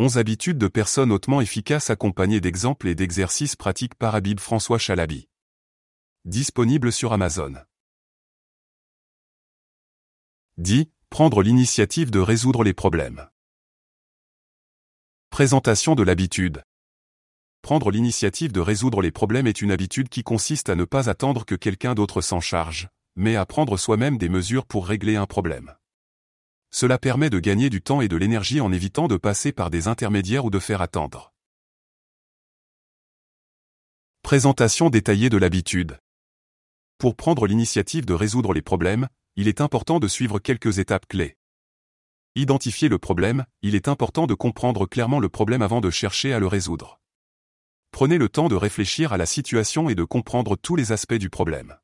11 habitudes de personnes hautement efficaces accompagnées d'exemples et d'exercices pratiques par Habib François Chalabi. Disponible sur Amazon. 10. Prendre l'initiative de résoudre les problèmes. Présentation de l'habitude. Prendre l'initiative de résoudre les problèmes est une habitude qui consiste à ne pas attendre que quelqu'un d'autre s'en charge, mais à prendre soi-même des mesures pour régler un problème. Cela permet de gagner du temps et de l'énergie en évitant de passer par des intermédiaires ou de faire attendre. Présentation détaillée de l'habitude. Pour prendre l'initiative de résoudre les problèmes, il est important de suivre quelques étapes clés. Identifier le problème, il est important de comprendre clairement le problème avant de chercher à le résoudre. Prenez le temps de réfléchir à la situation et de comprendre tous les aspects du problème.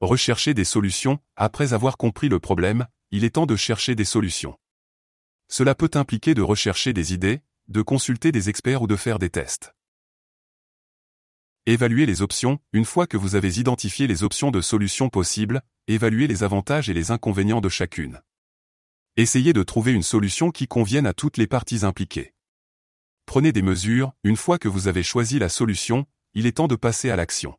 Rechercher des solutions, après avoir compris le problème, il est temps de chercher des solutions. Cela peut impliquer de rechercher des idées, de consulter des experts ou de faire des tests. Évaluer les options, une fois que vous avez identifié les options de solutions possibles, évaluez les avantages et les inconvénients de chacune. Essayez de trouver une solution qui convienne à toutes les parties impliquées. Prenez des mesures, une fois que vous avez choisi la solution, il est temps de passer à l'action.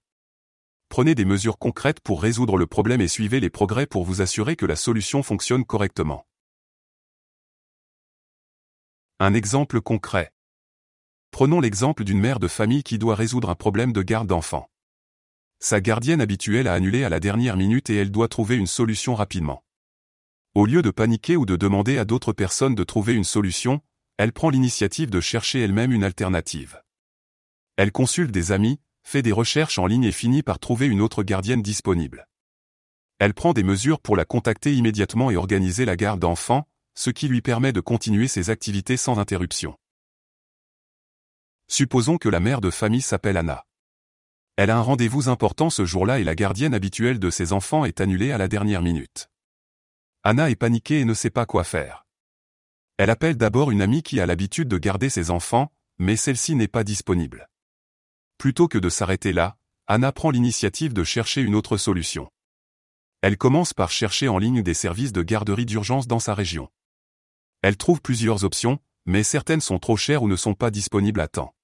Prenez des mesures concrètes pour résoudre le problème et suivez les progrès pour vous assurer que la solution fonctionne correctement. Un exemple concret. Prenons l'exemple d'une mère de famille qui doit résoudre un problème de garde d'enfants. Sa gardienne habituelle a annulé à la dernière minute et elle doit trouver une solution rapidement. Au lieu de paniquer ou de demander à d'autres personnes de trouver une solution, elle prend l'initiative de chercher elle-même une alternative. Elle consulte des amis, fait des recherches en ligne et finit par trouver une autre gardienne disponible. Elle prend des mesures pour la contacter immédiatement et organiser la garde d'enfants, ce qui lui permet de continuer ses activités sans interruption. Supposons que la mère de famille s'appelle Anna. Elle a un rendez-vous important ce jour-là et la gardienne habituelle de ses enfants est annulée à la dernière minute. Anna est paniquée et ne sait pas quoi faire. Elle appelle d'abord une amie qui a l'habitude de garder ses enfants, mais celle-ci n'est pas disponible. Plutôt que de s'arrêter là, Anna prend l'initiative de chercher une autre solution. Elle commence par chercher en ligne des services de garderie d'urgence dans sa région. Elle trouve plusieurs options, mais certaines sont trop chères ou ne sont pas disponibles à temps.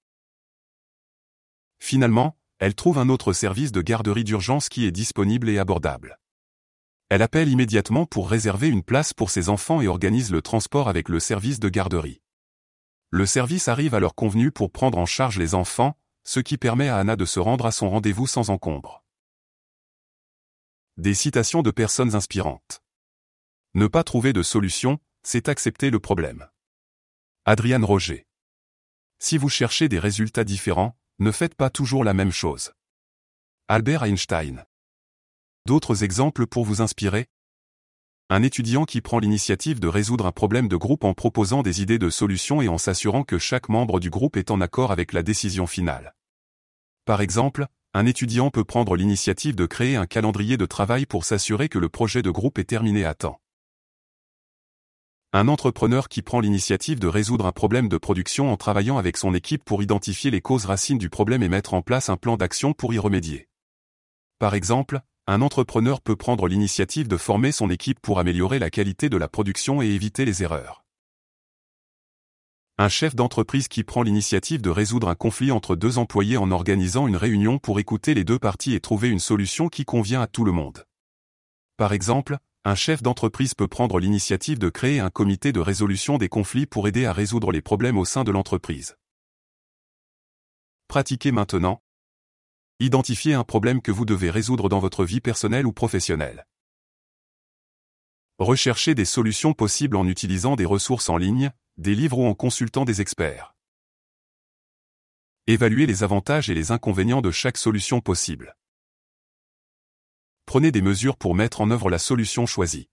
Finalement, elle trouve un autre service de garderie d'urgence qui est disponible et abordable. Elle appelle immédiatement pour réserver une place pour ses enfants et organise le transport avec le service de garderie. Le service arrive à leur convenu pour prendre en charge les enfants, ce qui permet à Anna de se rendre à son rendez-vous sans encombre. Des citations de personnes inspirantes. Ne pas trouver de solution, c'est accepter le problème. Adrienne Roger. Si vous cherchez des résultats différents, ne faites pas toujours la même chose. Albert Einstein. D'autres exemples pour vous inspirer Un étudiant qui prend l'initiative de résoudre un problème de groupe en proposant des idées de solutions et en s'assurant que chaque membre du groupe est en accord avec la décision finale. Par exemple, un étudiant peut prendre l'initiative de créer un calendrier de travail pour s'assurer que le projet de groupe est terminé à temps. Un entrepreneur qui prend l'initiative de résoudre un problème de production en travaillant avec son équipe pour identifier les causes racines du problème et mettre en place un plan d'action pour y remédier. Par exemple, un entrepreneur peut prendre l'initiative de former son équipe pour améliorer la qualité de la production et éviter les erreurs. Un chef d'entreprise qui prend l'initiative de résoudre un conflit entre deux employés en organisant une réunion pour écouter les deux parties et trouver une solution qui convient à tout le monde. Par exemple, un chef d'entreprise peut prendre l'initiative de créer un comité de résolution des conflits pour aider à résoudre les problèmes au sein de l'entreprise. Pratiquez maintenant, Identifiez un problème que vous devez résoudre dans votre vie personnelle ou professionnelle. Recherchez des solutions possibles en utilisant des ressources en ligne, des livres ou en consultant des experts. Évaluez les avantages et les inconvénients de chaque solution possible. Prenez des mesures pour mettre en œuvre la solution choisie.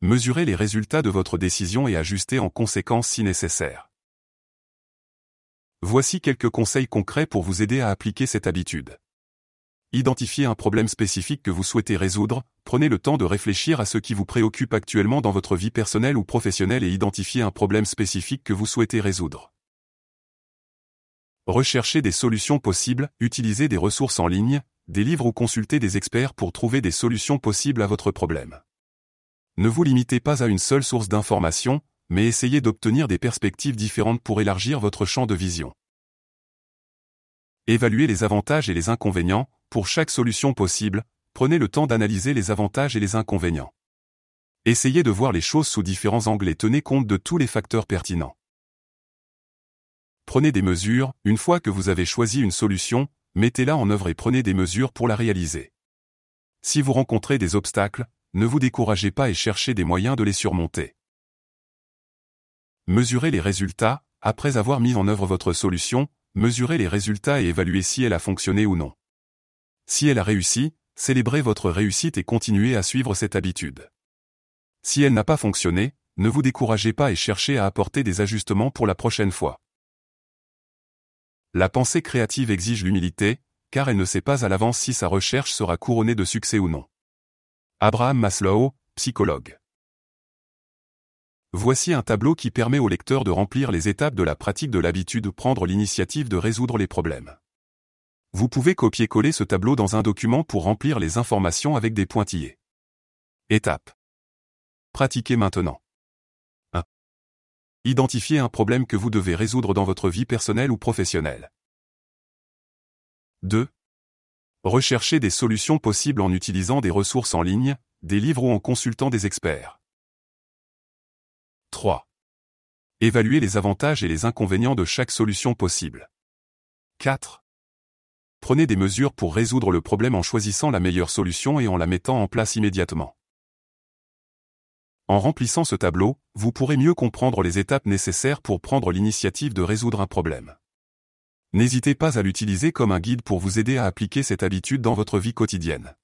Mesurez les résultats de votre décision et ajustez en conséquence si nécessaire. Voici quelques conseils concrets pour vous aider à appliquer cette habitude. Identifiez un problème spécifique que vous souhaitez résoudre, prenez le temps de réfléchir à ce qui vous préoccupe actuellement dans votre vie personnelle ou professionnelle et identifiez un problème spécifique que vous souhaitez résoudre. Recherchez des solutions possibles, utilisez des ressources en ligne, des livres ou consultez des experts pour trouver des solutions possibles à votre problème. Ne vous limitez pas à une seule source d'information, mais essayez d'obtenir des perspectives différentes pour élargir votre champ de vision. Évaluez les avantages et les inconvénients, pour chaque solution possible, prenez le temps d'analyser les avantages et les inconvénients. Essayez de voir les choses sous différents angles et tenez compte de tous les facteurs pertinents. Prenez des mesures, une fois que vous avez choisi une solution, mettez-la en œuvre et prenez des mesures pour la réaliser. Si vous rencontrez des obstacles, ne vous découragez pas et cherchez des moyens de les surmonter. Mesurez les résultats, après avoir mis en œuvre votre solution, mesurez les résultats et évaluez si elle a fonctionné ou non. Si elle a réussi, célébrez votre réussite et continuez à suivre cette habitude. Si elle n'a pas fonctionné, ne vous découragez pas et cherchez à apporter des ajustements pour la prochaine fois. La pensée créative exige l'humilité, car elle ne sait pas à l'avance si sa recherche sera couronnée de succès ou non. Abraham Maslow, psychologue. Voici un tableau qui permet au lecteur de remplir les étapes de la pratique de l'habitude de prendre l'initiative de résoudre les problèmes. Vous pouvez copier-coller ce tableau dans un document pour remplir les informations avec des pointillés. Étape. Pratiquez maintenant. 1. Identifiez un problème que vous devez résoudre dans votre vie personnelle ou professionnelle. 2. Recherchez des solutions possibles en utilisant des ressources en ligne, des livres ou en consultant des experts. 3. Évaluez les avantages et les inconvénients de chaque solution possible. 4. Prenez des mesures pour résoudre le problème en choisissant la meilleure solution et en la mettant en place immédiatement. En remplissant ce tableau, vous pourrez mieux comprendre les étapes nécessaires pour prendre l'initiative de résoudre un problème. N'hésitez pas à l'utiliser comme un guide pour vous aider à appliquer cette habitude dans votre vie quotidienne.